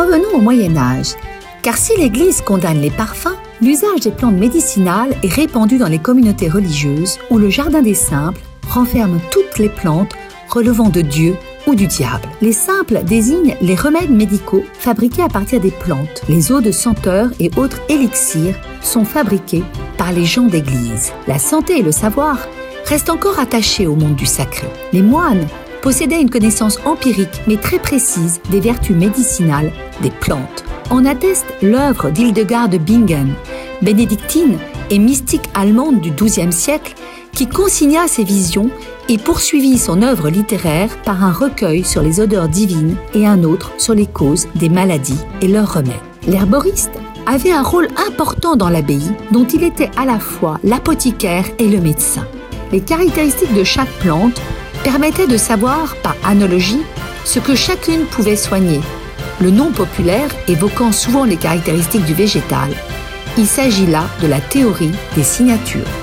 Revenons au Moyen Âge, car si l'Église condamne les parfums, l'usage des plantes médicinales est répandu dans les communautés religieuses où le Jardin des Simples renferme toutes les plantes relevant de Dieu ou du diable. Les simples désignent les remèdes médicaux fabriqués à partir des plantes. Les eaux de senteur et autres élixirs sont fabriqués par les gens d'église. La santé et le savoir restent encore attachés au monde du sacré. Les moines possédaient une connaissance empirique mais très précise des vertus médicinales des plantes. En atteste l'œuvre d'Hildegard de Bingen, bénédictine et mystique allemande du XIIe siècle, qui consigna ses visions et poursuivit son œuvre littéraire par un recueil sur les odeurs divines et un autre sur les causes des maladies et leurs remèdes. L'herboriste avait un rôle important dans l'abbaye dont il était à la fois l'apothicaire et le médecin. Les caractéristiques de chaque plante permettaient de savoir par analogie ce que chacune pouvait soigner, le nom populaire évoquant souvent les caractéristiques du végétal. Il s'agit là de la théorie des signatures.